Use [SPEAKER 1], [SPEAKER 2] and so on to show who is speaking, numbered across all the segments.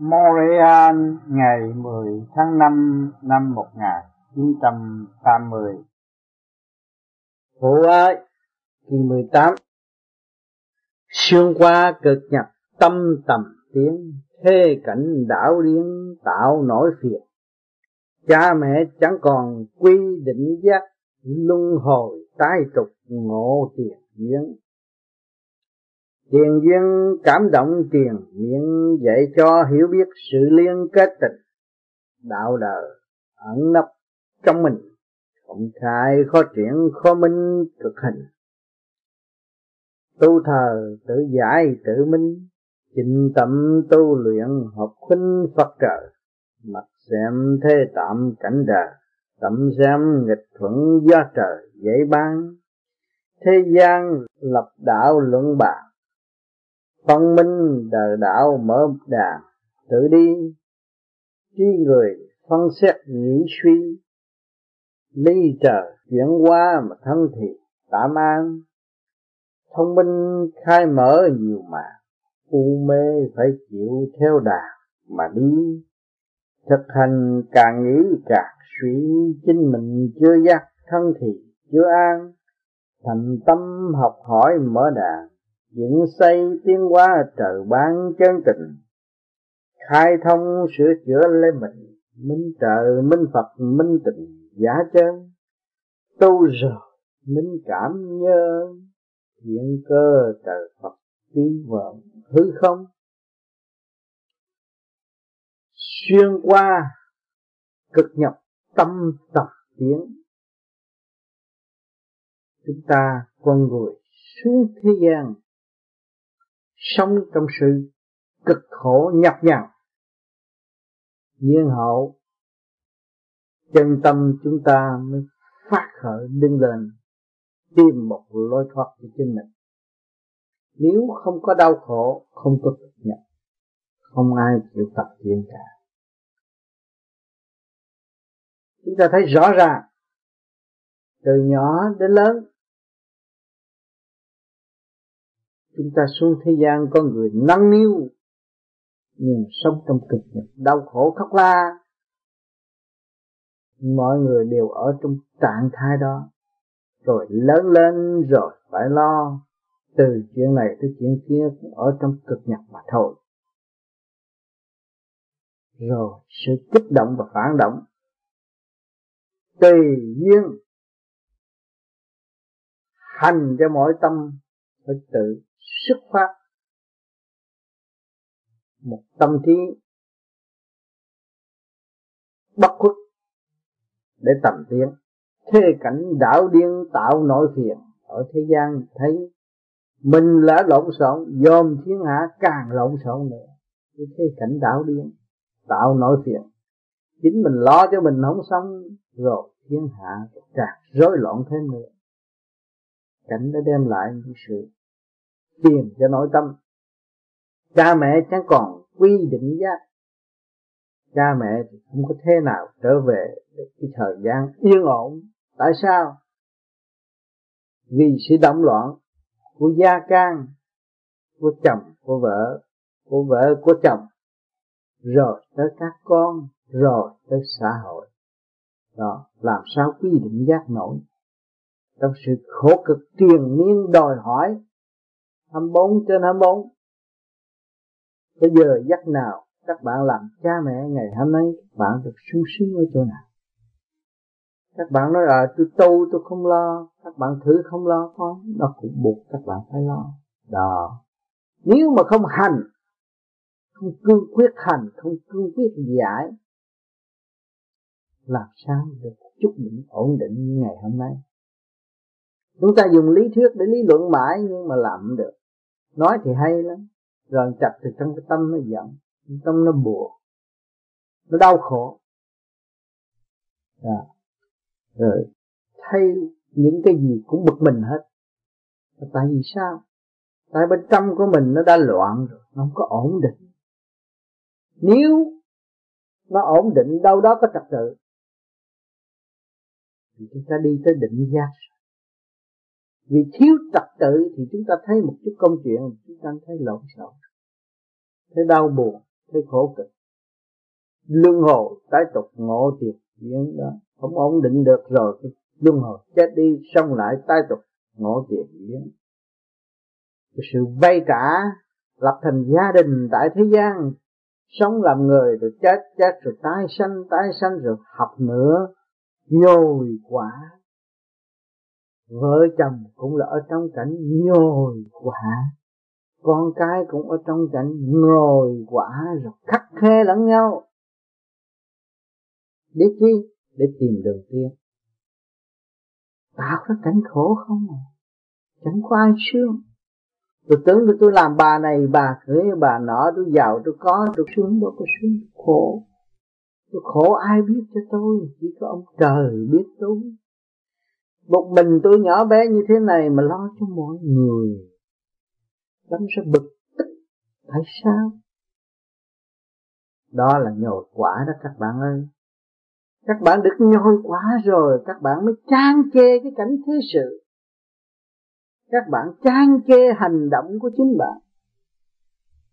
[SPEAKER 1] Montreal ngày 10 tháng 5 năm 1980
[SPEAKER 2] Phụ ơi, kỳ 18 Xuyên qua cực nhập tâm tầm tiếng thê cảnh đảo điên tạo nổi phiền. Cha mẹ chẳng còn quy định giác Luân hồi tái tục ngộ tiền duyên. Tiền duyên cảm động tiền miệng dạy cho hiểu biết sự liên kết tình, đạo đời ẩn nấp trong mình, không khai khó triển khó minh cực hình tu thờ tự giải tự minh chỉnh tâm tu luyện học khuynh Phật trời mặt xem thế tạm cảnh đời tâm xem nghịch thuận do trời dạy ban. Thế gian lập đạo luận bàn phân minh, đời đạo, mở đàn tự đi. Chi người phân xét nghĩ suy, ly trời chuyển qua mà thân thì tạm an thông minh khai mở nhiều mà, u mê phải chịu theo đà mà đi. Thực hành càng nghĩ càng suy, chính mình chưa giác, thân thì chưa an. Thành tâm học hỏi mở đàn dựng xây tiến hóa trời ban chân tình, khai thông sửa chữa lấy mình minh trời minh phật, minh tình, giả chân. Tu rồi minh cảm nhớ, hiện cơ trời phật vi vọng, hư không. Xuyên qua, cực nhập, tâm tập tiến. Chúng ta con người xuống thế gian sống trong sự cực khổ nhọc nhằn. Nhiên hậu, chân tâm chúng ta mới phát khởi đứng lên, tìm một lối thoát cho chính mình. Nếu không có đau khổ, không có cực nhập không ai chịu tập thiện cả. Chúng ta thấy rõ ràng, từ nhỏ đến lớn chúng ta xuống thế gian có người nâng niu nhưng sống trong cực nhọc đau khổ khóc la mọi người đều ở trong trạng thái đó. Rồi lớn lên rồi phải lo. Từ chuyện này tới chuyện kia cũng ở trong cực nhọc mà thôi. Rồi sự kích động và phản động. Tùy duyên. Hành cho mỗi tâm phải tự xuất phát. Một tâm trí bất khuất để tầm tiến. Thế cảnh đảo điên tạo nội phiền. Ở thế gian thấy mình là lộn xộn, dòm thiên hạ càng lộn xộn nữa. Cái thế cảnh đảo điên tạo nội phiền. Chính mình lo cho mình không sống rồi thiên hạ càng rối loạn thêm nữa. Cảnh đã đem lại những sự tìm cho nội tâm. Cha mẹ chẳng còn quy định giá cha mẹ thì không có thế nào trở về cái thời gian yên ổn. Tại sao? Vì sự động loạn của gia can, của chồng, của vợ của vợ, của chồng, rồi tới các con, rồi tới xã hội. Đó, làm sao quy định giác nổi? Trong sự khổ cực, triền miên, đòi hỏi 24 trên 24 Bây giờ giấc nào các bạn làm cha mẹ ngày hôm nay, bạn được sung sướng ở chỗ nào? Các bạn nói là tôi tu, tôi không lo. Các bạn thử không lo con nó cũng buộc các bạn phải lo. Đó. Nếu mà không hành, không cương quyết hành, không cương quyết giải, làm sao được chút đỉnh ổn định như ngày hôm nay? Chúng ta dùng lý thuyết để lý luận mãi nhưng mà làm không được nói thì hay lắm. Rồi chặt thì trong cái tâm nó giận tâm nó buồn. Nó đau khổ. À. rồi, thay những cái gì cũng bực mình hết. Tại vì sao? Tại bên trong của mình nó đã loạn rồi, nó không có ổn định. Nếu nó ổn định, đâu đó có trật tự. Thì chúng ta đi tới định giác vì thiếu trật tự thì chúng ta thấy một chút công chuyện, chúng ta thấy lộn xộn, thấy đau buồn, thấy khổ cực. Luân hồi, tái tục, ngộ thiệt diễn đó không ổn định được rồi, cái luân hồi chết đi, xong lại tái tục, ngộ thiệt diễn sự vay trả, lập thành gia đình tại thế gian, sống làm người rồi chết chết rồi tái sanh tái sanh rồi học nữa, nhồi quả vợ chồng cũng là ở trong cảnh nhồi quả, con cái cũng ở trong cảnh ngồi quả rồi khắc khe lẫn nhau. Để chi? Để tìm đường tiên tạo ra cảnh khổ không à? Chẳng có ai sướng. Tôi tưởng là tôi làm bà này, bà cưới, bà nọ, tôi giàu, tôi có, tôi sướng, đâu có sướng, khổ. Tôi khổ ai biết cho tôi? Chỉ có ông trời biết tôi một mình tôi nhỏ bé như thế này mà lo cho mọi người, lắm sẽ bực tức, tại sao? Đó là nhồi quả đó các bạn ơi. Các bạn được nhồi quả rồi, các bạn mới trang chê cái cảnh thế sự. Các bạn trang chê hành động của chính bạn.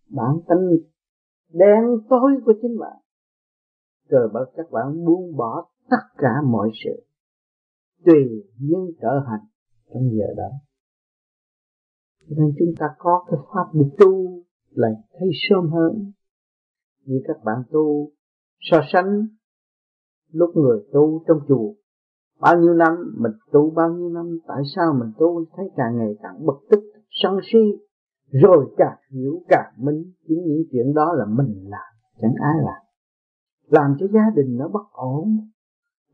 [SPEAKER 2] Bản tính đen tối của chính bạn. Rồi bởi các bạn buông bỏ tất cả mọi sự tùy duyên trở hành trong giờ đó. Cho nên chúng ta có cái pháp để tu là thấy sớm hơn. Như các bạn tu so sánh lúc người tu trong chùa. Bao nhiêu năm, mình tu bao nhiêu năm, tại sao mình tu thấy càng ngày càng bực tức, sân si, rồi càng hiểu càng minh. Chính những chuyện đó là mình làm, chẳng ai làm. Làm cho gia đình nó bất ổn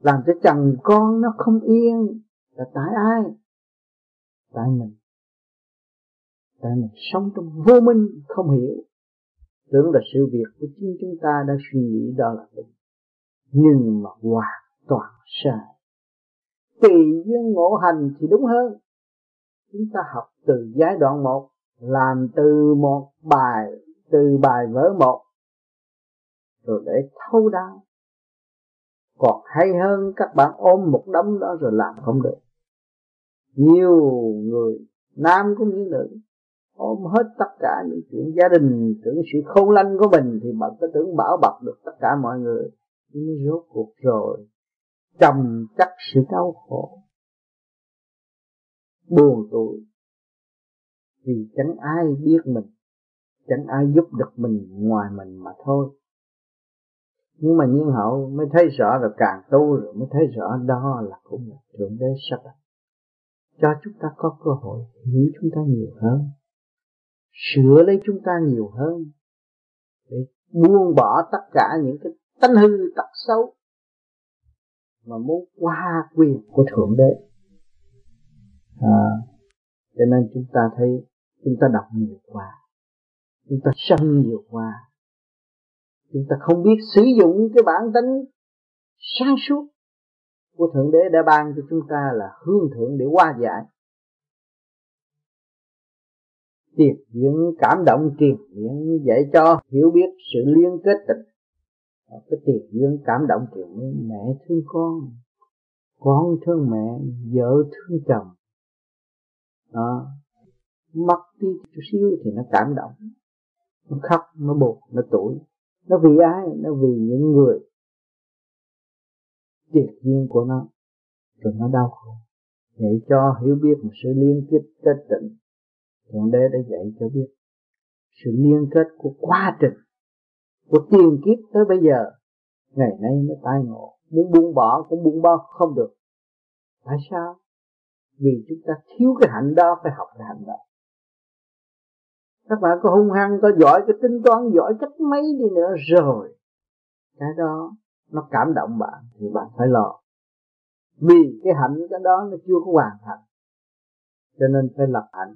[SPEAKER 2] làm cho chồng con nó không yên là tại ai? Tại mình. Tại mình sống trong vô minh, không hiểu. Tưởng là sự việc của chính chúng ta đã suy nghĩ đó là đúng. Nhưng mà hoàn toàn sai. Tùy duyên ngộ hành thì đúng hơn. Chúng ta học từ giai đoạn một, làm từ một bài, từ bài vở một. Rồi để thâu đáo còn hay hơn các bạn ôm một đống đó rồi làm không được. Nhiều người, nam cũng như nữ, ôm hết tất cả những chuyện gia đình, tưởng sự khôn lanh của mình thì bạn có tưởng bảo bọc được tất cả mọi người. Nhưng rốt cuộc rồi trầm chắc sự đau khổ, buồn tuổi. Vì chẳng ai biết mình, chẳng ai giúp được mình ngoài mình mà thôi nhưng mà nhiên hậu mới thấy rõ rồi càng tu rồi mới thấy rõ đó là cũng là thượng đế sắp đặt. Cho chúng ta có cơ hội hiểu chúng ta nhiều hơn sửa lấy chúng ta nhiều hơn để buông bỏ tất cả những cái tánh hư tật xấu mà muốn qua quyền của thượng đế. À, cho nên chúng ta thấy chúng ta đọc nhiều quá chúng ta sân nhiều quá chúng ta không biết sử dụng cái bản tính sáng suốt của thượng đế đã ban cho chúng ta là hương thượng để qua giải. Tiền những cảm động tiền miệng dạy cho hiểu biết sự liên kết tình. Cái tiền duyên cảm động kiểu mẹ thương con con thương mẹ, vợ thương chồng. Đó. Mất đi chút xíu thì nó cảm động, nó khóc, nó buồn, nó tuổi nó vì ai? Nó vì những người tuyệt duyên của nó. Rồi nó đau khổ. Dạy cho hiểu biết một sự liên kết kết tịnh. Thượng đế đã dạy cho biết, sự liên kết của quá trình, của tiền kiếp tới bây giờ, ngày nay nó tai ngộ. Muốn buông bỏ cũng buông bỏ không được. Tại sao? Vì chúng ta thiếu cái hạnh đó, phải học cái hạnh đó các bạn có hung hăng, có giỏi, có tính toán giỏi cách mấy đi nữa rồi. Cái đó, nó cảm động bạn, thì bạn phải lo. Vì cái hạnh, cái đó nó chưa có hoàn thành cho nên phải lập hạnh.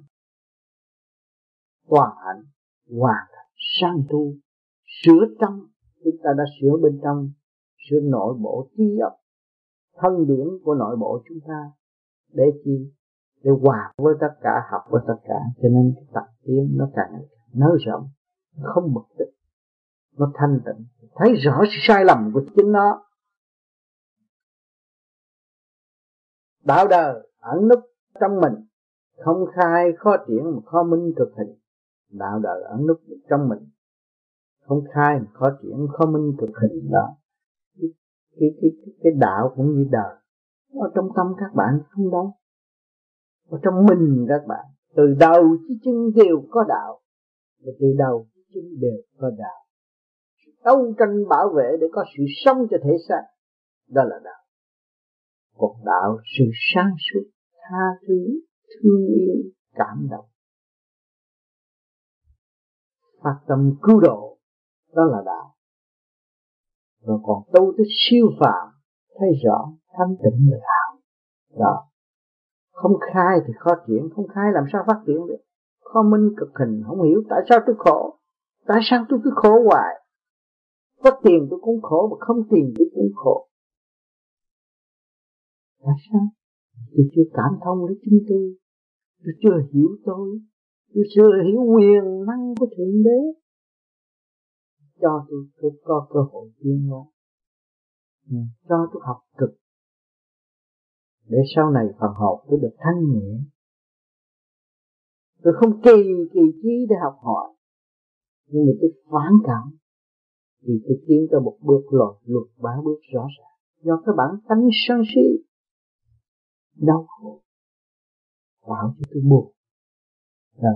[SPEAKER 2] Toàn hạnh hoàn thành sang tu, sửa trong chúng ta đã sửa bên trong, sửa nội bộ trí óc, thân điển của nội bộ chúng ta để chi để hòa với tất cả học với tất cả. Cho nên cái tập tiến nó càng nới rộng không bực tức nó thanh tịnh. Thấy rõ sự sai lầm của chính nó. Đạo đời ẩn núp trong mình không khai khó triển mà khó minh cực hình. Đạo đời ẩn núp trong mình không khai mà khó triển khó minh cực hình đó. Cái, cái, cái, cái đạo cũng như đời ở trong tâm các bạn không đâu ở trong mình các bạn, từ đầu chí chân đều có đạo, và từ đầu chí chân đều có đạo. Đấu tranh bảo vệ để có sự sống cho thể xác, đó là đạo. Còn đạo sự sáng suốt, tha thứ, thương yêu, cảm động. Phát tâm cứu độ, đó là đạo. Rồi còn tu tới siêu phàm, thấy rõ, thanh tịnh là đạo. Đó không khai thì khó triển không khai làm sao phát triển được? Khó minh cực hình không hiểu tại sao tôi khổ. Tại sao tôi cứ khổ hoài? Có tiền tôi cũng khổ mà không tiền tôi cũng khổ. Tại sao? Tôi chưa cảm thông với chính tôi. Tôi chưa hiểu tôi. Tôi chưa hiểu quyền năng của thượng đế. Cho tôi, tôi có cơ hội tiến hóa cho tôi học cực để sau này phần học tôi được thanh nhẹ. Tôi không kỳ kỳ trí để học hỏi. Nhưng mà tôi phản cảm. Thì tôi tiến tới một bước lột luật ba bước rõ ràng. Do cái bản tánh sân si đau khổ tạo cho tôi buồn. À,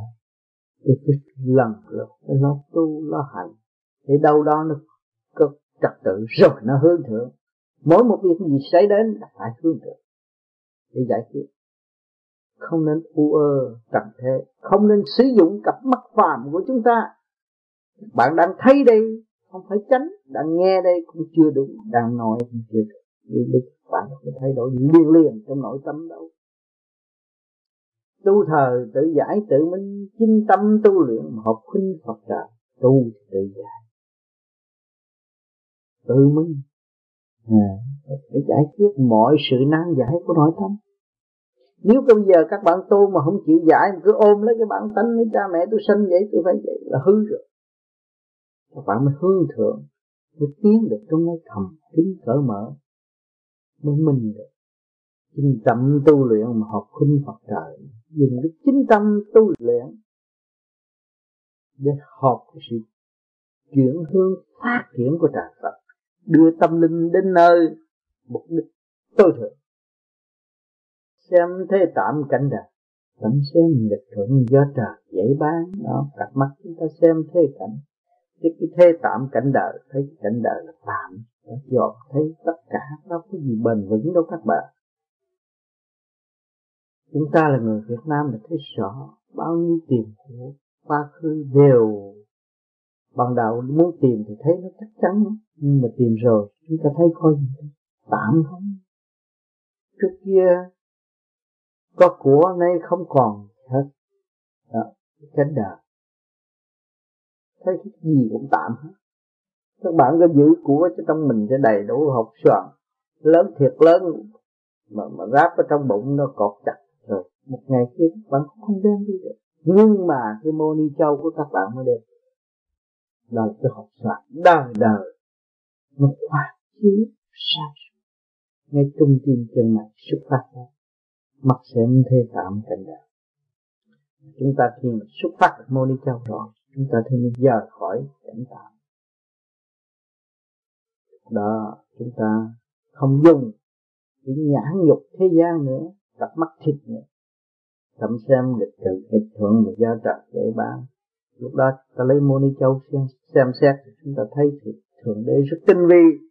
[SPEAKER 2] tôi cứ lần lượt lo tu lo hành để đâu đó nó có trật tự rồi nó hướng thượng. Mỗi một việc gì xảy đến là phải hướng thượng để giải quyết. Không nên u ơ trần thế, không nên sử dụng cặp mắt phàm của chúng ta. Bạn đang thấy đây, không phải tránh đang nghe đây cũng chưa đúng, đang nói cũng chưa đúng. Lúc bạn phải thay đổi liên liền trong nội tâm đâu. Tu thời tự giải tự minh, chính tâm tu luyện, mà học khuynh Phật đạo, tu tự giải. Tự minh à, để giải quyết mọi sự nan giải của nội tâm. Nếu bây giờ các bạn tu mà không chịu giải mà cứ ôm lấy cái bản tánh với cha mẹ tôi sinh vậy tôi phải vậy là hư rồi. Các bạn mới hương thượng mới tiến được trong cái thầm kín cỡ mở mới minh được. Chính tâm tu luyện mà học khinh Phật trời dùng cái chính tâm tu luyện để học cái sự chuyển hướng phát triển của trời Phật đưa tâm linh đến nơi mục đích tối thượng. Xem thế tạm cảnh đời tận xem nhật thuận do trời dễ bán đó cặp mắt chúng ta xem thế cảnh. Cái, cái thế tạm cảnh đời thấy cái cảnh đời là tạm dọn thấy tất cả nó có gì bền vững đâu các bạn. Chúng ta là người Việt Nam là thấy rõ bao nhiêu tiền của quá khứ đều ban đầu muốn tìm thì thấy nó chắc chắn lắm. Nhưng mà tìm rồi, chúng ta thấy coi gì tạm không? Trước kia, có của nay không còn hết. Đó cánh đời thấy cái gì cũng tạm hết. Các bạn có giữ của cho trong mình cho đầy đủ học soạn. Lớn thiệt lớn, mà mà ráp ở trong bụng nó cột chặt rồi. Một ngày kia các bạn cũng không đem đi được. Nhưng mà cái mô ni châu của các bạn mới đem là cho học xoàn đời đời. Nó khoa chiếu sáng ngay trung tim chân mạch xuất phát đó, mắt xem thê tạm cảnh đạo chúng ta khi mà xuất phát được mô ni châu rồi, chúng ta thì giờ rời khỏi cảnh tạm. Đó, chúng ta không dùng cái nhãn nhục thế gian nữa, cặp mắt thịt nữa. Thậm xem nghịch trừ nghịch thuận mà giao trời dễ bán lúc đó ta lấy môn châu xem, xem xét thì chúng ta thấy thì thượng đế rất tinh vi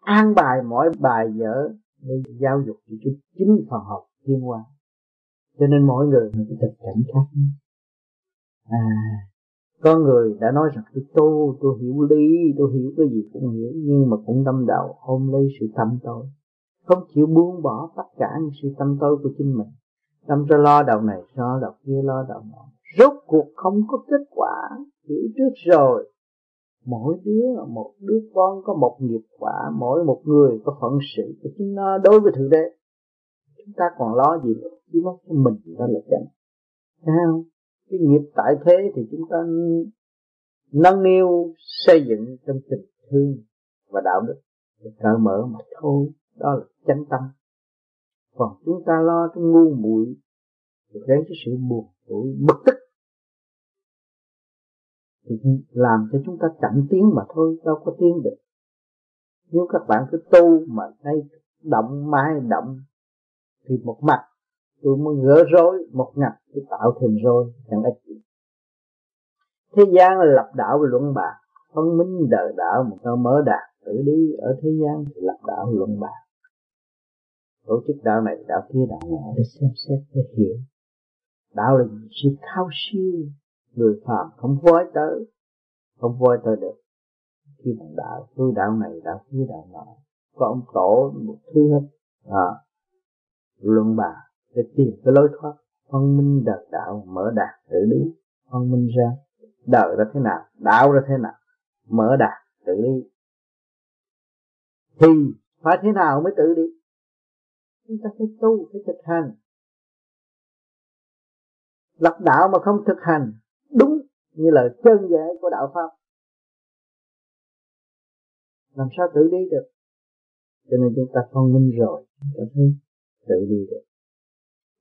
[SPEAKER 2] an bài mỗi bài dở để giáo dục cho chính phần học thiên hoa cho nên mỗi người một cái tình cảnh khác à có người đã nói rằng tôi tu tôi hiểu lý tôi hiểu cái gì cũng hiểu nhưng mà cũng đâm đầu ôm lấy sự tâm tôi không chịu buông bỏ tất cả những sự tâm tôi của chính mình. Tâm tôi lo đầu này lo đầu kia lo đầu nọ rốt cuộc không có kết quả hiểu trước rồi. Mỗi đứa, một đứa con có một nghiệp quả, mỗi một người có phận sự của chúng nó đối với thượng đế. Chúng ta còn lo gì nữa? Chỉ lo cho mình đó là chẳng thấy không? Cái nghiệp tại thế thì chúng ta nâng niu, xây dựng trong tình thương và đạo đức để cởi mở mà thôi. Đó là chánh tâm. Còn chúng ta lo trong ngu muội thì gây cái sự buồn tuổi, bực tức thì làm cho chúng ta chậm tiến mà thôi, đâu có tiến được. Nếu các bạn cứ tu mà nay động mai động, thì một mặt tôi muốn gỡ rối, một ngặt tôi tạo thêm rối, chẳng ích gì. Thế gian là lập đạo luận bạc phân minh đời đạo một cơ mở đạt tự đi ở thế gian thì lập đạo luận bạc tổ chức đạo này đạo kia đạo nọ để xem xét, để hiểu. Đạo là sự cao siêu người phàm không voi tới không voi tới được. Khi bằng đạo tôi đạo này đạo kia đạo nọ có ông tổ một thứ hết à, luận bà để tìm cái lối thoát phân minh đạt đạo mở đạt tự đi phân minh ra đời ra thế nào đạo ra thế nào mở đạt tự đi thì phải thế nào mới tự đi? Chúng ta phải tu phải thực hành. Lập đạo mà không thực hành như là chân dễ của đạo pháp. Làm sao tự đi được? Cho nên chúng ta phân minh rồi, chúng ta thấy tự đi được.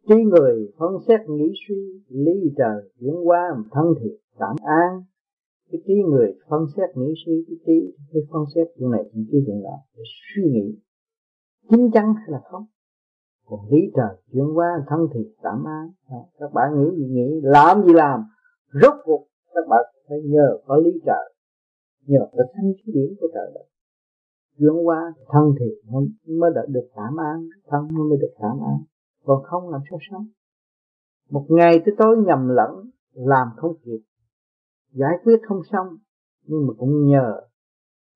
[SPEAKER 2] Trí người phân xét nghĩ suy, lý trời chuyển qua thân thiện, cảm an, cái trí người phân xét nghĩ suy, cái trí, cái phân xét chuyện này chuyện kia chuyện đó để suy nghĩ. Chính chắn hay là không? Còn lý trời chuyển qua thân thiện tạm an. Các bạn nghĩ gì? Nghĩ làm gì làm? Rốt cuộc các bạn phải nhờ có lý trợ nhờ có thanh khí điển của trời đất. Chuyển qua thân thì nó mới được cảm an thân nó mới được cảm an còn không làm sao sống? Một ngày tới tối nhầm lẫn, làm không kịp. Giải quyết không xong, nhưng mà cũng nhờ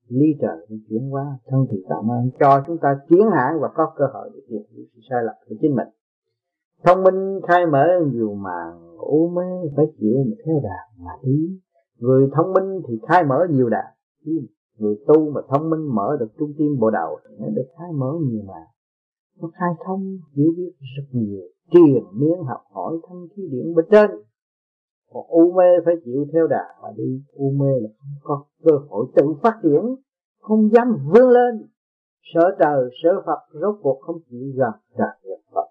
[SPEAKER 2] ly trời chuyển qua thân thì cảm ơn cho chúng ta tiến hãng và có cơ hội để tìm hiểu sự sai lầm của chính mình. Thông minh khai mở nhiều màn u mê phải chịu mà theo đà mà đi người thông minh thì khai mở nhiều đà người tu mà thông minh mở được trung tim bộ đầu nó được khai mở nhiều mà. Nó khai thông hiểu biết rất nhiều. Triền miên học hỏi thanh khí điển bên trên. Còn u mê phải chịu theo đà mà đi. U mê là không có cơ hội tự phát triển. Không dám vươn lên. Sợ trời sợ phật rốt cuộc không chịu gần đạt được phật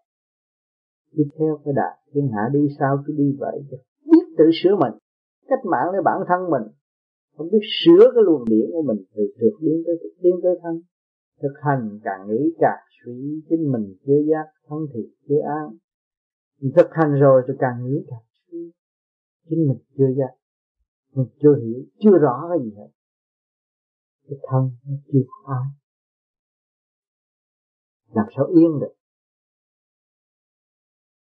[SPEAKER 2] đi theo cái đạt thiên hạ đi sao cứ đi vậy. Biết tự sửa mình, cách mạng lấy bản thân mình. Không biết sửa cái luồng điển của mình từ trượt đến tới đến tới thân. Thực hành càng nghĩ càng suy, chính mình chưa giác, thân thì chưa an. Thực hành rồi thì càng nghĩ càng suy, chính mình chưa giác. Mình chưa hiểu, chưa rõ cái gì hết. Cái thân nó chưa khai làm sao yên được?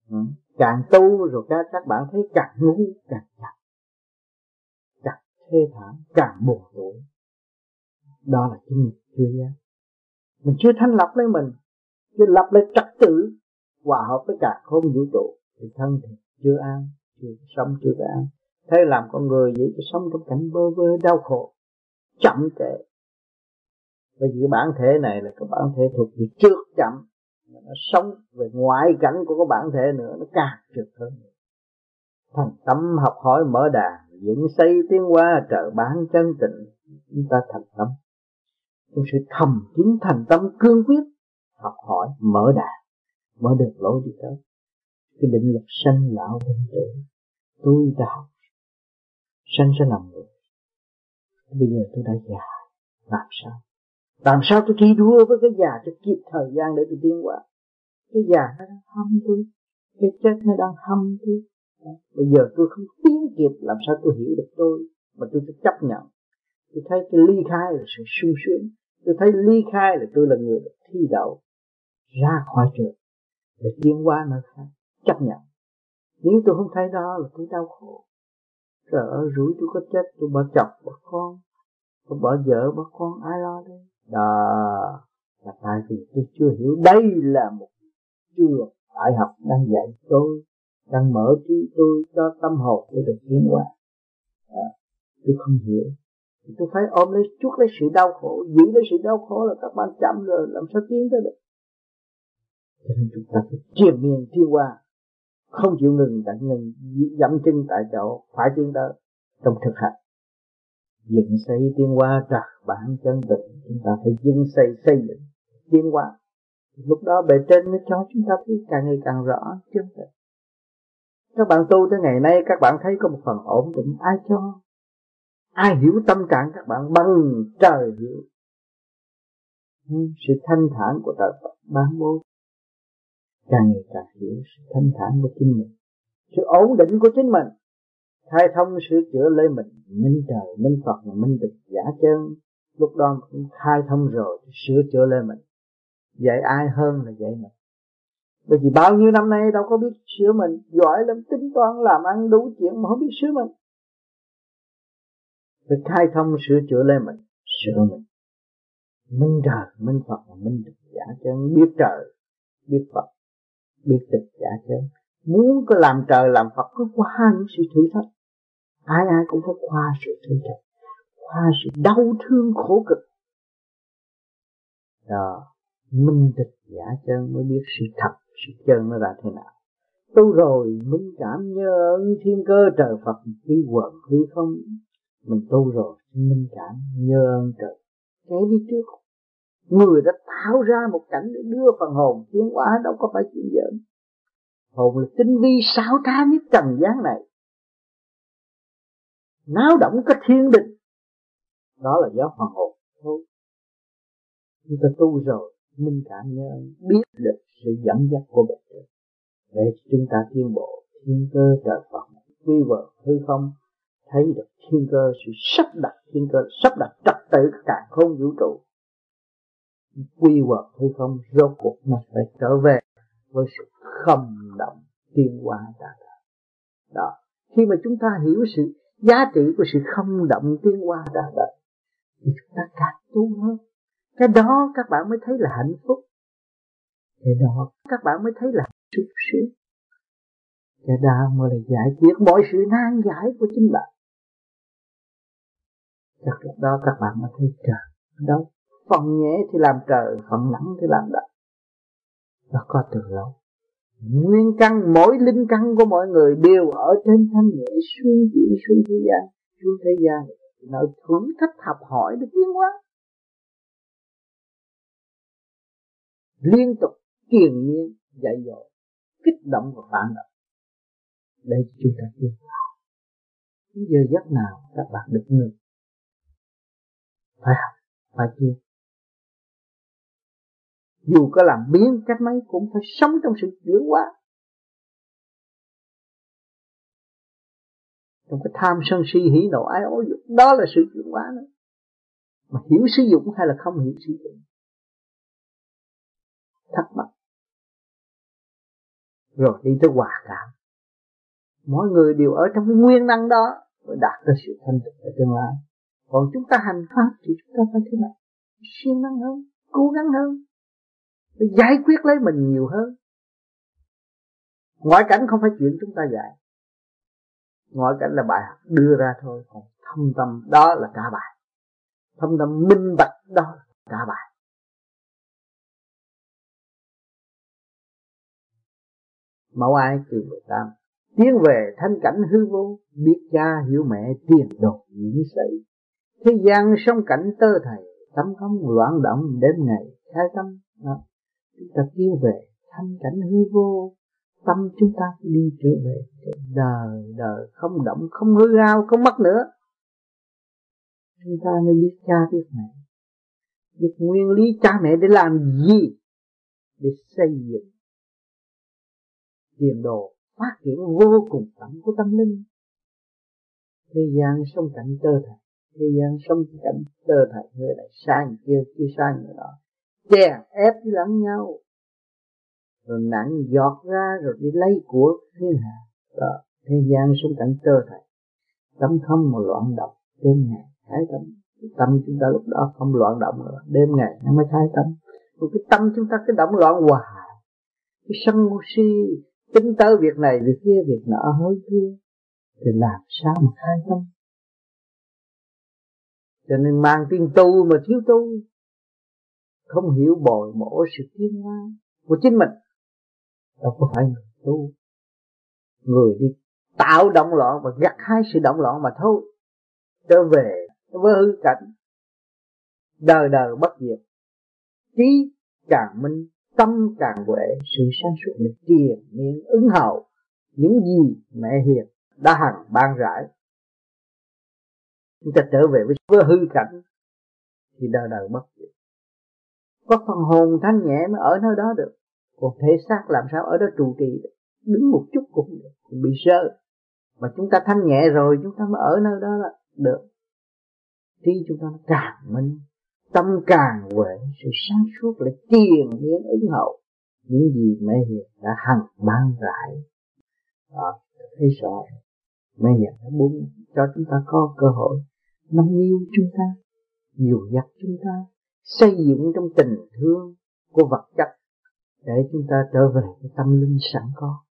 [SPEAKER 2] Ừ. càng tu rồi các các bạn thấy càng ngu, càng chặt. Càng thê thảm, càng buồn tuổi đó là cái nghiệp chưa giác. Mình chưa thanh lập lấy mình, chưa lập lấy trật tự, hòa hợp với cả không vũ trụ, thì thân thì chưa an, chưa sống chưa an. Thế làm con người vậy cho sống trong cảnh bơ vơ, đau khổ, chậm trễ. Bởi vì cái bản thể này là cái bản thể thuộc về trước chậm nó sống về ngoại cảnh của cái bản thể nữa, nó càng trực hơn. Thành tâm học hỏi mở đà dựng xây tiến qua trợ bán chân tịnh, chúng ta thành tâm. Trong sự thầm kín thành tâm, cương quyết học hỏi mở đà mở được lối đi tới. Cái định luật sanh lão bệnh tử, tôi đã học. Sanh sẽ làm người. Bây giờ tôi đã già, làm sao? Làm sao tôi thi đua với cái già cho kịp thời gian để tôi tiến qua cái già nó đang hâm tôi, cái chết nó đang hâm tôi. Bây giờ tôi không tiến kịp, làm sao tôi hiểu được tôi? Mà tôi phải chấp nhận. Tôi thấy cái ly khai là sự sung sướng. Tôi thấy ly khai là tôi là người được thi đậu ra khỏi trường. Để tiến qua nơi khác chấp nhận. Nếu tôi không thấy đó là tôi đau khổ. Trời ơi, rủi tôi có chết, tôi bỏ chọc bỏ con, tôi bỏ vợ, bỏ con, ai lo đây? Đó. Là tại vì tôi chưa hiểu đây là một trường đại học đang dạy tôi đang mở trí tôi cho tâm hồn tôi được tiến hóa. À, tôi không hiểu. Thì tôi phải ôm lấy chút lấy sự đau khổ giữ lấy sự đau khổ là các bạn chậm rồi làm sao tiến tới được. Cho nên chúng ta phải triền miên thiên qua không chịu ngừng tại ngừng dẫm chân tại chỗ phải tiến tới trong thực hành dựng xây tiến hóa trật bản chân tịnh chúng ta phải dựng xây xây dựng tiến hóa lúc đó bề trên nó cho chúng ta thấy càng ngày càng rõ chân tịnh các bạn tu tới ngày nay, các bạn thấy có một phần ổn định. Ai cho? Ai hiểu tâm trạng các bạn bằng trời hiểu? Sự thanh thản của trời Phật ban bố càng ngày càng hiểu sự thanh thản của chính mình. Sự ổn định của chính mình khai thông sửa chữa lấy mình, minh trời, minh Phật và minh tịch giả chân, lúc đó cũng khai thông rồi sửa chữa lấy mình. Dạy ai hơn là dạy mình. Bởi vì bao nhiêu năm nay đâu có biết sửa mình, giỏi lắm, tính toán, làm ăn, đủ chuyện mà không biết sửa mình. Phải khai thông sửa chữa lấy mình, sửa mình. Minh trời, minh Phật và minh tịch giả chân, biết trời, biết Phật, biết tịch giả chân. Muốn có làm trời, làm Phật, cứ qua những sự thử thách ai ai cũng phải qua sự thương thách qua sự đau thương khổ cực. Đó, minh tịch giả chân mới biết sự thật, sự chân nó ra thế nào. Tu rồi minh cảm nhớ ơn thiên cơ trời Phật quy quần hư không? Mình tu rồi minh cảm nhớ ơn trời. Kể đi trước. Người đã tạo ra một cảnh để đưa phần hồn tiến hóa, đâu có phải chuyện giỡn. Hồn là tinh vi sao trá nhất trần gian này náo động cái thiên đình đó là giáo hoàng hồn. Thôi chúng ta tu rồi minh cảm nhớ, biết được sự dẫn dắt của bậc trời để chúng ta tiến bộ, thiên cơ trời Phật, quy vợ, hư không, thấy được thiên cơ, sự sắp đặt thiên cơ, sắp đặt trật tự cả không vũ trụ. Quy hoạch hư không, rốt cuộc nó phải trở về với sự không động tiên hóa đã đó, khi mà chúng ta hiểu sự giá trị của sự không động tiến qua ra đời. Thì chúng ta càng tu hơn. Cái đó các bạn mới thấy là hạnh phúc. Cái đó các bạn mới thấy là sung sướng cái đó mới là giải quyết mọi sự nan giải của chính bạn. Chắc lúc đó các bạn mới thấy trời đâu. Phần nhẹ thì làm trời, phần nặng thì làm đất. Nó có từ lâu nguyên căn, mỗi linh căn của mọi người đều ở trên thanh nhẹ xuyên chuyển xuyên thế gian, xuyên thế gian. Nó thử thách học hỏi được tiến hóa. Liên tục kiền nhiên, dạy dỗ, kích động và phản động. Để chúng ta tiến hóa. Giờ giấc nào các bạn được ngừng. Phải học, phải kiên dù có làm biến cách mấy, cũng phải sống trong sự chuyển hóa. Trong cái tham sân si hỉ nộ ái ố dục, đó là sự chuyển hóa đó mà hiểu sử dụng hay là không hiểu sử dụng? Thắc mắc. Rồi đi tới hòa cảm. Mỗi người đều ở trong cái nguyên năng đó và đạt tới sự thanh tịnh ở tương lai. Còn chúng ta hành pháp thì chúng ta phải thế nào? Siêng năng hơn, cố gắng hơn để giải quyết lấy mình nhiều hơn. Ngoại cảnh không phải chuyện chúng ta dạy. Ngoại cảnh là bài học đưa ra thôi. Còn thâm tâm đó là cả bài. Thâm tâm minh bạch đó là cả bài. Mẫu ai kỳ 18 tiến về thanh cảnh hư vô, biết cha, hiểu mẹ, tiền đồ diễn xây thế gian sông cảnh tơ thầy tâm không loạn động đêm ngày khai tâm. Đó chúng ta tiến về thanh cảnh hư vô tâm chúng ta đi trở về đời đời không động không hư hao không mất nữa. Chúng ta mới biết cha biết mẹ biết nguyên lý cha mẹ để làm gì để xây dựng. Tiền đồ phát triển vô cùng tận của tâm linh. Thế gian sống cảnh tơ thể, thế gian sống cảnh tơ thể người lại sang kia kia sang người đó chè ép lẫn nhau. Rồi nặng giọt ra, rồi đi lấy của thiên hạ đó, thế gian sống cảnh tơ thầy. Tâm không mà loạn động, đêm ngày thái tâm. Tâm chúng ta lúc đó không loạn động nữa đêm ngày nó mới thái tâm. Một cái tâm chúng ta, cái động loạn hoài. Cái sân si, tính tới việc này, việc kia, việc nọ hơn kia thì làm sao mà khai tâm? Cho nên mang tiếng tu mà thiếu tu không hiểu bồi bổ sự tiến hóa của chính mình. Đâu có phải người tu. Người đi tạo động loạn và gặt hai sự động loạn mà thôi. Trở về với hư cảnh. Đời đời bất diệt. Trí càng minh, tâm càng huệ, sự sáng suốt được triền miên ứng hậu. Những gì mẹ hiền đã hằng ban rãi. Chúng ta trở về với với hư cảnh thì đời đời bất diệt có phần hồn thanh nhẹ mới ở nơi đó được. Còn thể xác làm sao ở đó trụ trì được? Đứng một chút cũng được, cũng bị sơ. Mà chúng ta thanh nhẹ rồi, chúng ta mới ở nơi đó là được. Trí chúng ta càng minh, tâm càng huệ, sự sáng suốt là tiền hiến ứng hậu. Những gì mẹ hiền đã hằng ban rải đó, thấy sợ mẹ hiền đã muốn cho chúng ta có cơ hội nâng niu chúng ta, dìu dắt chúng ta xây dựng trong tình thương của vật chất để chúng ta trở về cái tâm linh sẵn có.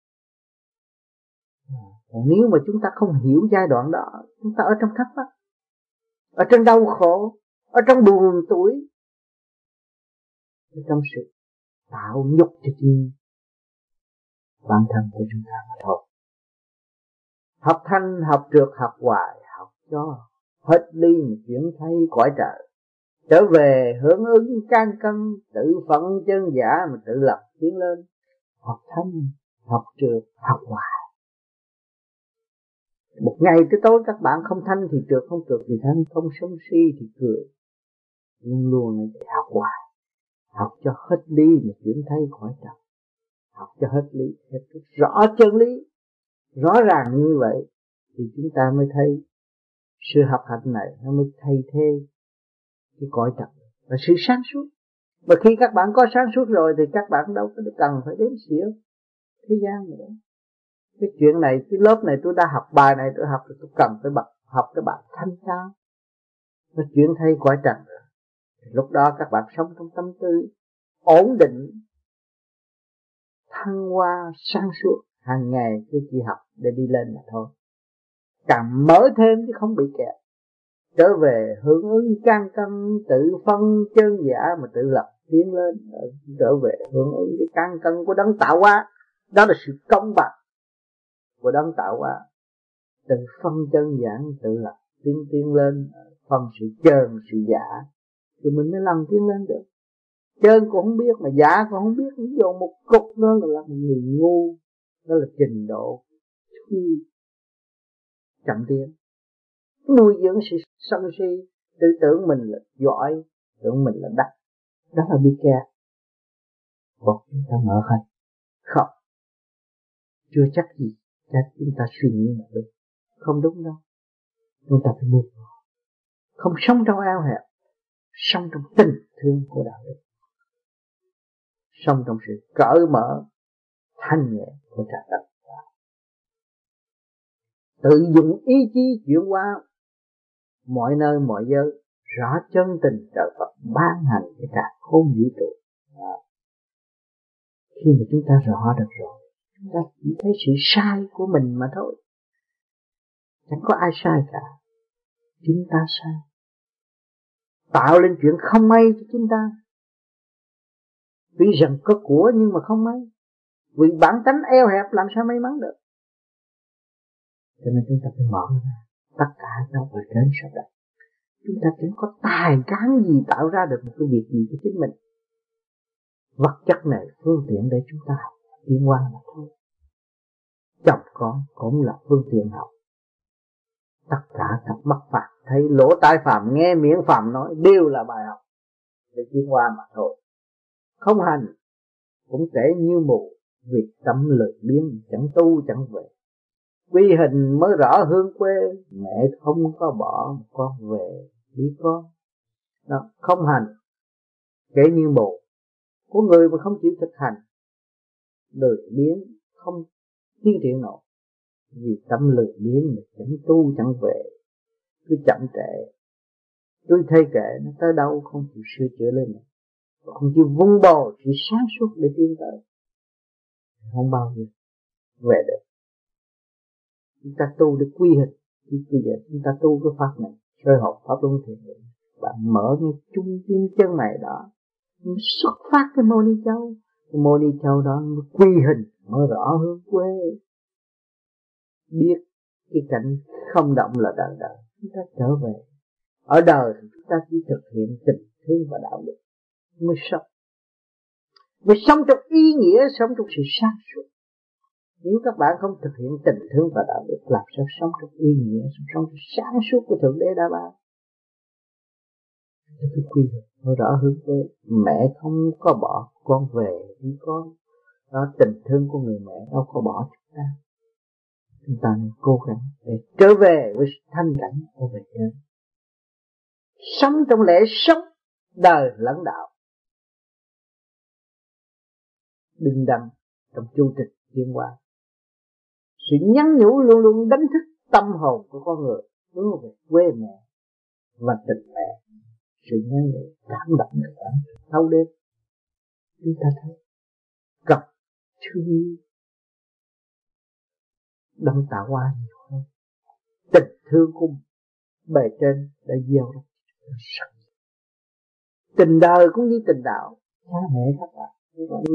[SPEAKER 2] Còn nếu mà chúng ta không hiểu giai đoạn đó, chúng ta ở trong thắc mắc ở trong đau khổ, ở trong buồn tuổi, ở trong sự tạo nhục cho chính bản thân của chúng ta mà thôi. Học thanh, học trượt, học hoài, học cho hết ly mà chuyển thay cõi trời trở về hưởng ứng can cân, tự phận chân giả mà tự lập tiến lên. Học thanh, học trượt, học hoài. Một ngày tới tối các bạn không thanh thì trượt, không trượt thì thanh, không sống si thì cười. Luôn luôn để học hoài. Học cho hết lý mà chuyển thấy khỏi trần. Học cho hết lý, hết rõ chân lý, rõ ràng như vậy thì chúng ta mới thấy sự học hành này nó mới thay thế cái cõi trần. Và sự sáng suốt. Và khi các bạn có sáng suốt rồi thì các bạn đâu có cần phải đến xỉa thế gian nữa. Cái chuyện này, cái lớp này tôi đã học, bài này tôi học rồi tôi cần phải bật, học cái bạn thanh cao. Nó chuyển thay cõi trần rồi. Lúc đó các bạn sống trong tâm tư ổn định, thăng hoa, sáng suốt. Hàng ngày cứ chỉ học để đi lên mà thôi. Càng mở thêm chứ không bị kẹt trở về hưởng ứng can cân tự phân chân giả mà tự lập tiến lên. Trở về hưởng ứng cái can cân của đấng tạo hóa. Đó là sự công bằng của đấng tạo hóa. Tự phân chân giản tự lập tiến tiến lên. Phân sự chơn sự giả. Thì mình mới lần tiến lên được. Chơn cũng không biết mà giả cũng không biết. Ví dụ một cục đó là, là một người ngu. Đó là trình độ khi chậm tiến. Nuôi dưỡng sự sân si tự tưởng mình là giỏi, tưởng mình là đắc, đó là bị kẹt một chúng ta mở hay không. Chưa chắc gì, chắc chúng ta suy nghĩ là đúng. Không đúng đâu. Chúng ta phải buông không sống trong ao hẹp, sống trong tình thương của đạo đức. Sống trong sự cởi mở, thanh nhẹ của trả đất tự dùng ý chí chuyển hóa mọi nơi, mọi giới, rõ chân tình trời Phật, ban hành cái cả khôn vũ trụ. Khi mà chúng ta rõ được rồi, chúng ta chỉ thấy sự sai của mình mà thôi. Chẳng có ai sai cả. Chúng ta sai. Tạo lên chuyện không may cho chúng ta. Tuy rằng có của nhưng mà không may. Vì bản tánh eo hẹp làm sao may mắn được? Cho nên chúng ta phải mở ra tất cả nó phải trên sao đất chúng ta chẳng có tài cán gì tạo ra được một cái việc gì cho chính mình. Vật chất này, phương tiện để chúng ta học tiến qua mà thôi. Chồng con cũng là phương tiện học. Tất cả các mắt phạm thấy lỗ tai phạm nghe miệng phạm nói đều là bài học. Để tiến qua mà thôi. Không hành, cũng sẽ như mù việc tâm lười biến chẳng tu chẳng về quy hình mới rõ hương quê. Mẹ không có bỏ con về đi con đó, không hành. Kể như bộ của người mà không chịu thực hành lười biến không tiến triển nổi. Vì tâm lười biến mà chẳng tu chẳng về. Cứ chậm trễ. Tôi thay kệ nó tới đâu không chịu sửa chữa lên nữa không chịu vun bồi sự sáng suốt để tiến tới. Không bao giờ về được chúng ta tu để quy hình. Bây giờ chúng ta tu cái pháp này chơi học pháp luân thiền định. Bạn mở cái trung tim chân này đó xuất phát cái mô ni châu. Cái mô ni châu đó quy hình, mở rõ hướng quê. Biết cái cảnh không động là đời đời, chúng ta trở về. Ở đời thì chúng ta chỉ thực hiện tình thương và đạo đức mới sống. Mới sống trong ý nghĩa, sống trong sự sáng suốt nếu các bạn không thực hiện tình thương và đạo đức làm sao sống trong ý nghĩa, sống trong sáng suốt của thượng đế đã bao tôi quy tôi rõ hướng với mẹ không có bỏ con về với con. Đó, tình thương của người mẹ đâu có bỏ chúng ta. Chúng ta nên cố gắng để trở về với thanh cảnh của mình nhân sống trong lễ sống đời lẫn đạo. Bình đẳng trong chu trình tiến hóa sự nhắn nhủ luôn luôn đánh thức tâm hồn của con người hướng về quê mẹ và tình mẹ. Sự nhắn nhủ cảm động người ta thâu đêm, chúng ta thấy gặp thương yêu đang tạo qua nhiều hơn. Tình thương của bề trên đã gieo ra tình đời cũng như tình đạo. Cha mẹ các bạn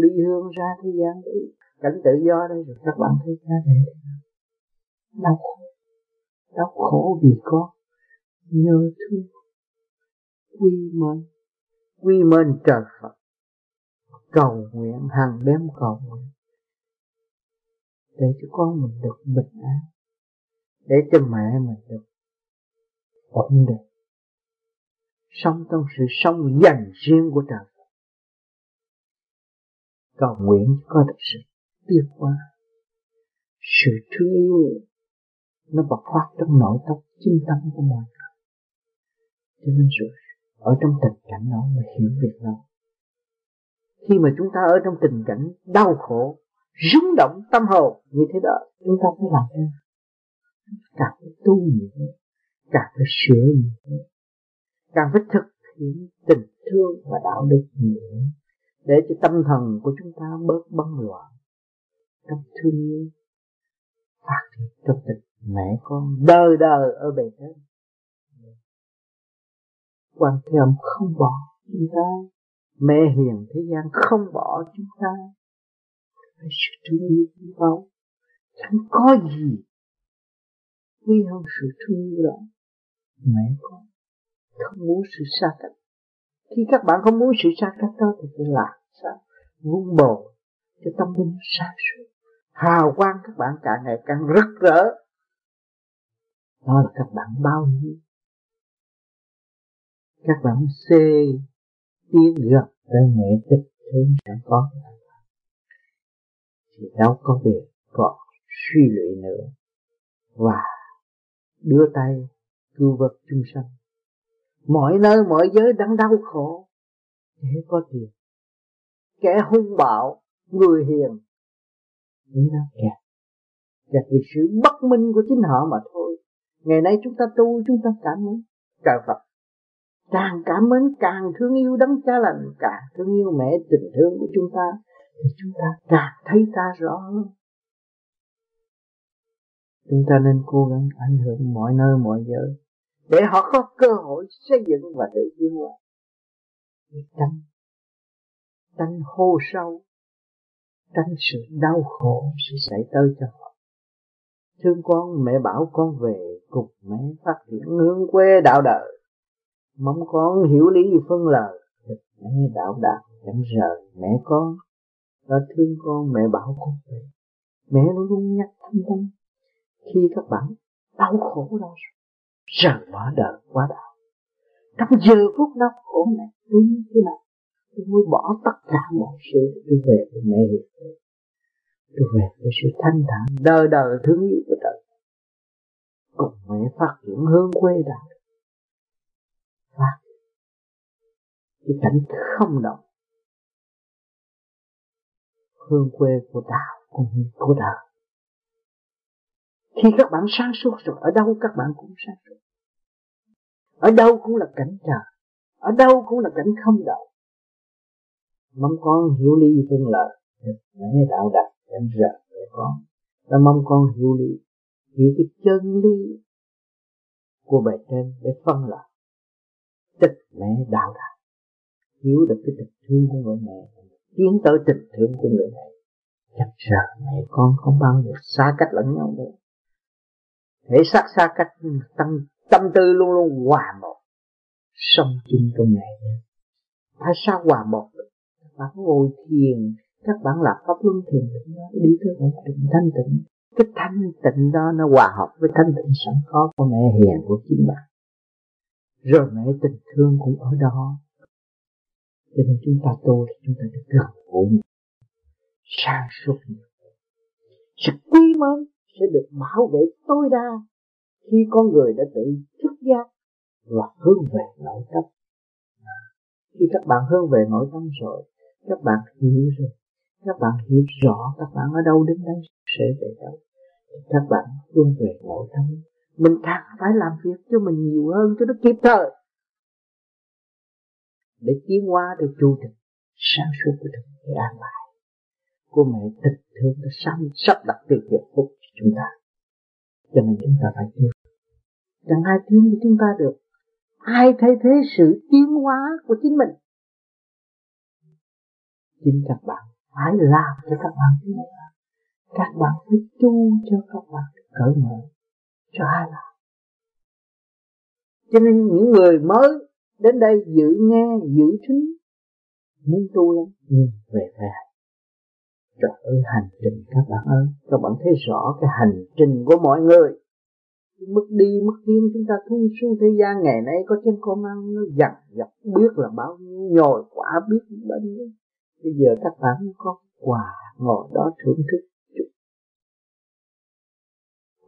[SPEAKER 2] ly hương ra thế gian đi cảnh tự do đây rồi, các bạn thấy cha mẹ đau khổ. Đau khổ vì có nhớ thương. Quy mến quy mến trời Phật. Cầu nguyện hàng đêm cầu nguyện. Để cho con mình được bình an. Để cho mẹ mình được ổn định. Sống trong sự sống dành riêng của trời Phật. Cầu nguyện có được sự tiêu hóa sự thương yêu nó bộc phát trong nội tâm, chính tâm của mọi người. Cho nên rồi ở trong tình cảnh đó mà hiểu việc đó. Khi mà chúng ta ở trong tình cảnh đau khổ rung động tâm hồn, như thế đó, chúng ta phải làm ra càng phải tu nhiều càng phải sửa nhiều càng phải thực hiện tình thương và đạo đức nhiều để cho tâm thần của chúng ta bớt bấn loạn trong thương yêu. Phát triển trong tình mẹ con đời đời ở bề trên quan thế âm không bỏ chúng ta. Mẹ hiền thế gian không bỏ chúng ta. Phải sự thương yêu quý báu chẳng có gì quý hơn sự thương yêu đó. Mẹ con không muốn sự xa cách khi các bạn không muốn sự xa cách đó thì phải làm sao? Vun bồi cho tâm linh sáng suốt hào quang các bạn càng ngày càng rực rỡ. Đó là các bạn bao nhiêu? Các bạn xê tiến gần tới nghệ tích thương sẽ có. Thì đâu có việc còn suy lụy nữa. Và đưa tay cứu vật chung sanh. Mọi nơi, mọi giới đang đau khổ. Để có tiền kẻ hung bạo người hiền. Những nó kẹt kẹt vì sự bất minh của chính họ mà thôi. Ngày nay chúng ta tu, chúng ta cảm ơn trời Phật. Càng cảm mến, càng thương yêu đấng cha lành, càng thương yêu mẹ tình thương của chúng ta, thì chúng ta càng thấy ta rõ hơn. Chúng ta nên cố gắng ảnh hưởng mọi nơi, mọi giờ, để họ có cơ hội xây dựng và tự tiến hóa. Tránh tránh hô sâu tránh sự đau khổ sẽ xảy tới cho họ. Thương con, mẹ bảo con về cùng mẹ, phát triển hướng quê đạo đời. Mong con hiểu lý phân lời mẹ đạo đạt chẳng rời mẹ con. Đó thương con, mẹ bảo con về. Mẹ luôn luôn nhắc thâm tâm, khi các bạn đau khổ đó, rời bỏ đời quá đạo. Trong giờ phút đau khổ này, đúng thế nào? Tôi mới bỏ tất cả mọi sự. Tôi về với mẹ. Hiền tôi về với sự thanh thản. Đời đời thương yêu của trời. Cùng mẹ phát triển hương quê đạo và cái cảnh không động hương quê của đạo cũng như của đời. Khi các bạn sáng suốt rồi, ở đâu các bạn cũng sáng suốt. Ở đâu cũng là cảnh trời. Ở đâu cũng là cảnh không động mong con hiểu lý phương lợi mẹ đạo đặt em rợn để con. Ta mong con hiểu lý, hiểu cái chân lý của bề trên để phân loại tịch mẹ đạo đặt hiểu được cái tình thương của người mẹ, tiến tới tình thương của người mẹ. Chắc sợ mẹ con không bao giờ xa cách lẫn nhau nữa thể xác xa cách tâm tâm tư luôn luôn hòa một. Sống chung trong ngày phải sao hòa một được? Bạn ngồi thiền, các bạn làm pháp luân thiền định đó đi tới ổn định thanh tịnh. Cái thanh tịnh đó nó hòa hợp với thanh tịnh sẵn có của mẹ hiền của chính bạn. Rồi mẹ tình thương cũng ở đó. Cho nên chúng ta tu thì chúng ta được gần gũi sang suốt. Sự quý mến sẽ được bảo vệ tối đa khi con người đã tự thức giác và hướng về nội tâm. Khi các bạn hướng về nội tâm rồi các bạn hiểu rồi. Các bạn hiểu rõ các bạn ở đâu đến đây sẽ về đâu. Các bạn luôn về mỗi tâm. Mình càng phải làm việc cho mình nhiều hơn cho nó kịp thời. Để tiến hóa được chu trình, sáng suốt của thực để an bài của mẹ tình thương đã sắp sắp đặt từ việc phúc cho chúng ta. Cho nên chúng ta phải tiến chẳng ai tiến cho chúng ta được. Ai thay thế sự tiến hóa của chính mình? Chính các bạn phải làm cho các bạn tiến hóa các bạn phải tu cho các bạn cởi mở cho ai làm. Cho nên những người mới đến đây giữ nghe, giữ thính, muốn tu lắm, nhưng về về. Trời ơi, hành trình các bạn ơi, các bạn thấy rõ cái hành trình của mọi người. Mất đi, mất tiến chúng ta thu su thế gian ngày nay có trên con ăn, nó dằn dọc biết là bao nhiêu, nhồi quả biết bao nhiêu bây giờ các bạn có quà ngồi đó thưởng thức chút.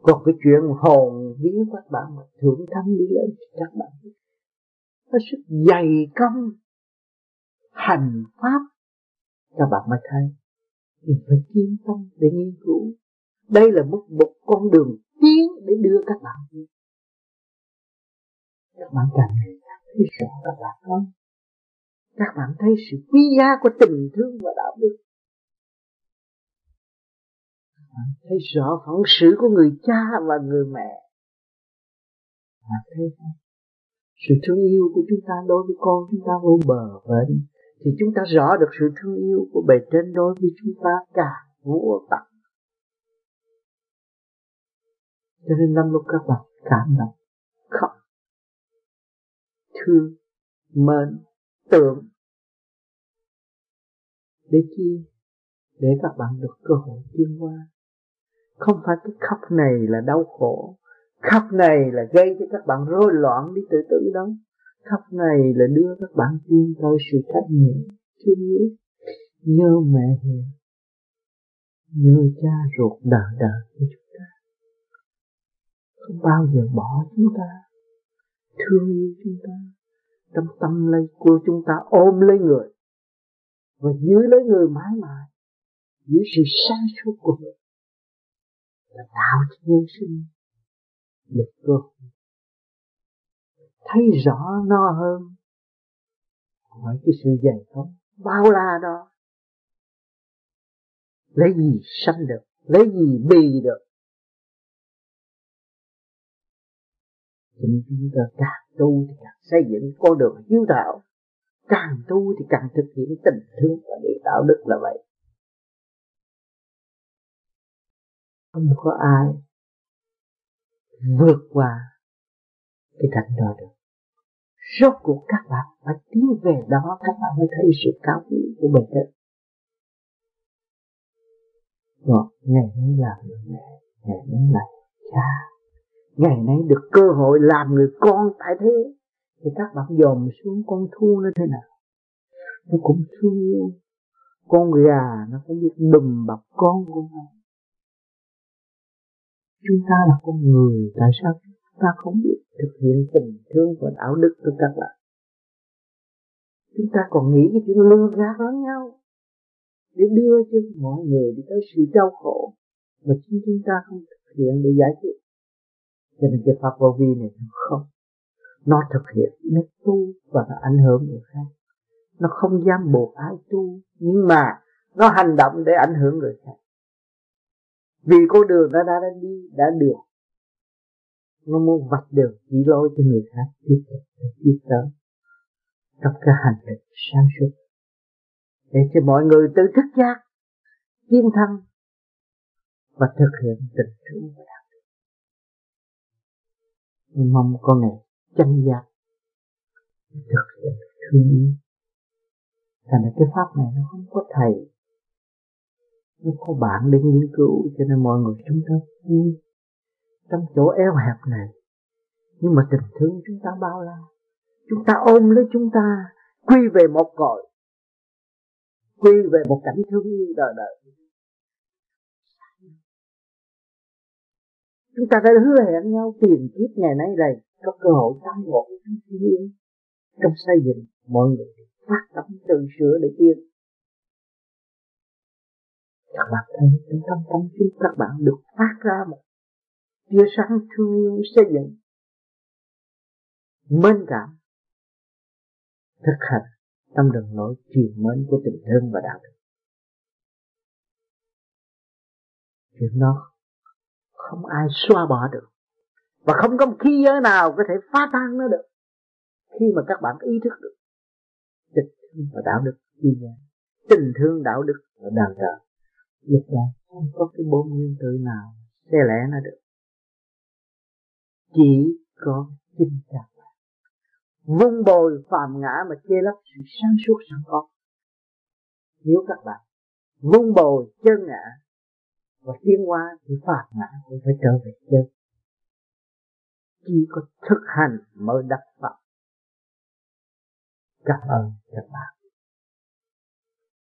[SPEAKER 2] Còn cái chuyện hồn vía các bạn mà thưởng thắng đi lên các bạn có sức dày công hành pháp. Các bạn mới thấy mình phải kiên tâm để nghiên cứu. Đây là một, một con đường tiến để đưa các bạn đi. Các bạn càng ngày càng thấy rõ các bạn không các bạn thấy sự quý giá của tình thương và đạo đức. Các bạn thấy rõ phận sự của người cha và người mẹ. Bạn thấy không? Sự thương yêu của chúng ta đối với con chúng ta vô bờ bến. Thì chúng ta rõ được sự thương yêu của bề trên đối với chúng ta cả vô tận. Cho nên năm lúc các bạn cảm động, khóc, thương, mến tưởng để chi? Để các bạn được cơ hội tiến qua không phải cái khóc này là đau khổ. Khóc này là gây cho các bạn rối loạn đi tự tử đâu. Khóc này là đưa các bạn tiến tới sự trách nhiệm, thương yêu. Nhớ mẹ hiền. Nhớ cha ruột đời đời của chúng ta. Không bao giờ bỏ chúng ta. Thương yêu chúng ta trong tâm lấy của chúng ta ôm lấy người và giữ lấy người mãi mãi giữ sự sáng suốt của người là tạo cho nhân sinh được cơ thấy rõ nó hơn hỏi cái sự dày công bao la đó. Lấy gì sanh được, lấy gì bì được? Cho chúng ta càng tu thì càng xây dựng con đường hiếu đạo càng tu thì càng thực hiện tình thương và để đạo đức là vậy. Không có ai vượt qua cái cảnh đó được. Rốt cuộc các bạn phải tiến về đó, các bạn mới thấy sự cao quý của mình hết rồi ngày nay là mẹ, ngày nay là cha ngày nay được cơ hội làm người con tại thế, thì các bạn dòm xuống con thu nó thế nào? Nó cũng thương yêu. Con gà nó phải biết đùm bọc con của nó. Chúng ta là con người, tại sao chúng ta không biết thực hiện tình thương và đạo đức của các bạn? Chúng ta còn nghĩ cái chuyện lừa gạt lẫn nhau. Để đưa cho mọi người đi tới sự đau khổ mà chính chúng ta không thực hiện để giải quyết cho nên cái pháp vô vi này nó không. Nó thực hiện nó tu và nó ảnh hưởng người khác. Nó không dám buộc ai tu nhưng mà nó hành động để ảnh hưởng người khác. Vì con đường nó đã, đã đi đã được. Nó muốn vạch đường chỉ lối cho người khác tiếp tục tiếp tới. Trong cái hành trình sáng suốt. Để cho mọi người tự thức giác tiến thân và thực hiện tình thương và mong con này chân giác thực hiện thương yêu. Thành ra cái pháp này nó không có thầy. Nó có bạn để nghiên cứu, cho nên mọi người chúng ta vui. Trong chỗ eo hẹp này, nhưng mà tình thương chúng ta bao la. Chúng ta ôm lấy chúng ta, quy về một cội quy về một cảnh thương yêu đời đời. Chúng ta đã hứa hẹn nhau tiền kiếp ngày nay này có cơ hội tăng ngộ trong thiên trong xây dựng mọi người, phát tâm tự sửa để tiên các bạn thấy trong tâm tâm chúng các bạn được phát ra một tia sáng thương yêu xây dựng, mến cảm, thực hành trong đường lối chiều mến của tình thương và đạo đức. Chuyện đó không ai xóa bỏ được. Và không có một khí giới nào có thể phá tan nó được. Khi mà các bạn ý thức được tình thương và đạo đức đi tình thương, đạo đức và đàn trợ lúc đó không có cái bốn nguyên tử nào xe lẽ nó được. Chỉ có chính các bạn vun bồi phàm ngã mà che lấp sự sáng suốt sẵn có. Nếu các bạn vun bồi chân ngã và tiến hóa thì phạt ngã cũng phải trở về chân chỉ có thực hành mới đắc pháp cảm ơn các bạn.